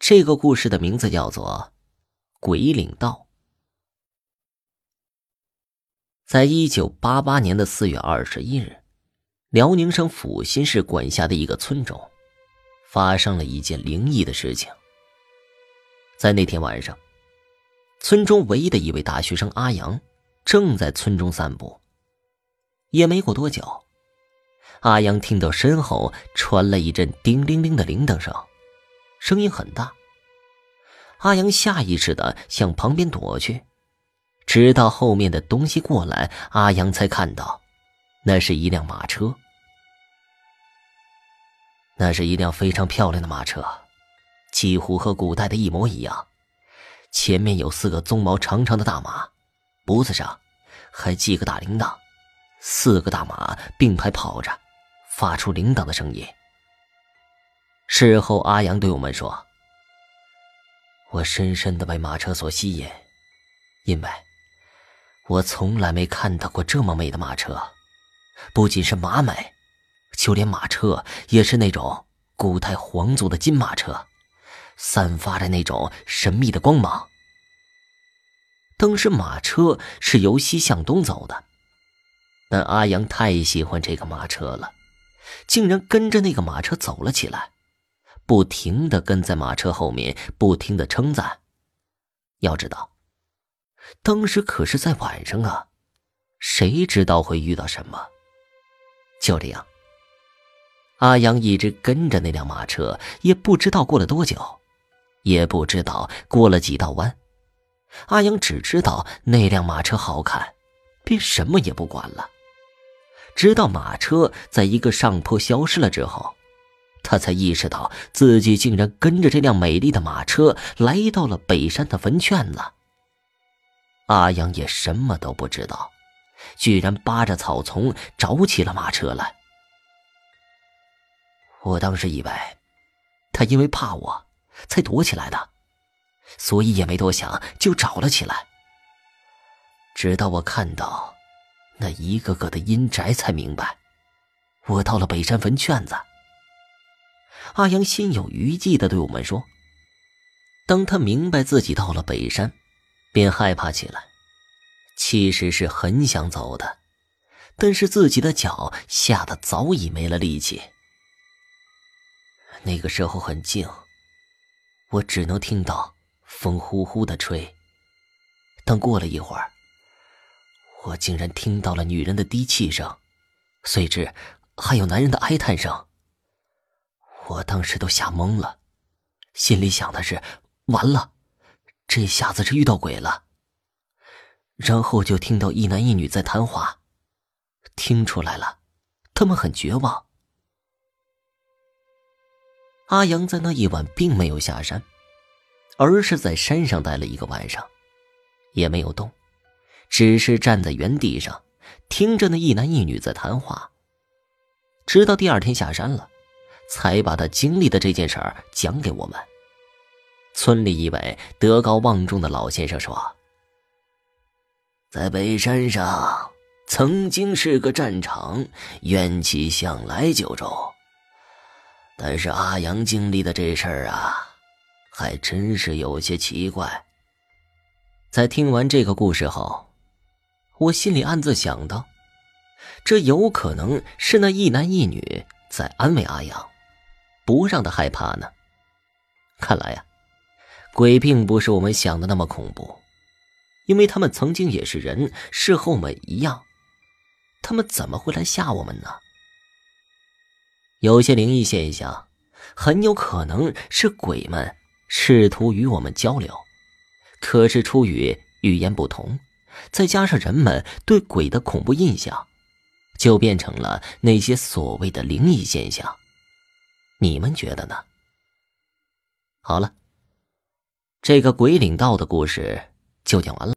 这个故事的名字叫做《鬼岭道》。在一九八八年的四月二十一日，辽宁省阜新市管辖的一个村中，发生了一件灵异的事情。在那天晚上，村中唯一的一位大学生阿阳，正在村中散步。也没过多久，阿阳听到身后传来一阵叮铃铃的铃铛声，声音很大。阿阳下意识的向旁边躲去。直到后面的东西过来，阿阳才看到，那是一辆马车。那是一辆非常漂亮的马车，几乎和古代的一模一样。前面有四个鬃毛长长的大马，脖子上还系个大铃铛，四个大马并排跑着，发出铃铛的声音。事后，阿阳对我们说：“我深深的被马车所吸引，因为……”我从来没看到过这么美的马车，不仅是马美，就连马车也是那种古代皇族的金马车，散发着那种神秘的光芒。当时马车是由西向东走的，但阿阳太喜欢这个马车了，竟然跟着那个马车走了起来，不停的跟在马车后面，不停的称赞。要知道。当时可是在晚上啊，谁知道会遇到什么？就这样，阿阳一直跟着那辆马车，也不知道过了多久，也不知道过了几道弯。阿阳只知道那辆马车好看，便什么也不管了。直到马车在一个上坡消失了之后，他才意识到自己竟然跟着这辆美丽的马车来到了北山的坟圈子。阿阳也什么都不知道，居然扒着草丛找起了马车来。我当时以为，他因为怕我，才躲起来的，所以也没多想就找了起来。直到我看到那一个个的阴宅，才明白，我到了北山坟圈子。阿阳心有余悸的对我们说：“当他明白自己到了北山。”便害怕起来，其实是很想走的，但是自己的脚吓得早已没了力气。那个时候很静，我只能听到风呼呼的吹。但过了一会儿，我竟然听到了女人的低泣声，随之还有男人的哀叹声。我当时都吓懵了，心里想的是：完了。这下子是遇到鬼了。然后就听到一男一女在谈话，听出来了，他们很绝望。阿阳在那一晚并没有下山，而是在山上待了一个晚上，也没有动，只是站在原地上，听着那一男一女在谈话。直到第二天下山了，才把他经历的这件事儿讲给我们。村里一位德高望重的老先生说：“在北山上曾经是个战场，怨气向来就重。但是阿阳经历的这事儿啊，还真是有些奇怪。”在听完这个故事后，我心里暗自想到：这有可能是那一男一女在安慰阿阳，不让他害怕呢。看来呀。鬼并不是我们想的那么恐怖，因为他们曾经也是人，是和我们一样，他们怎么会来吓我们呢？有些灵异现象，很有可能是鬼们试图与我们交流，可是出于语言不同，再加上人们对鬼的恐怖印象，就变成了那些所谓的灵异现象。你们觉得呢？好了。这个鬼领道的故事就讲完了。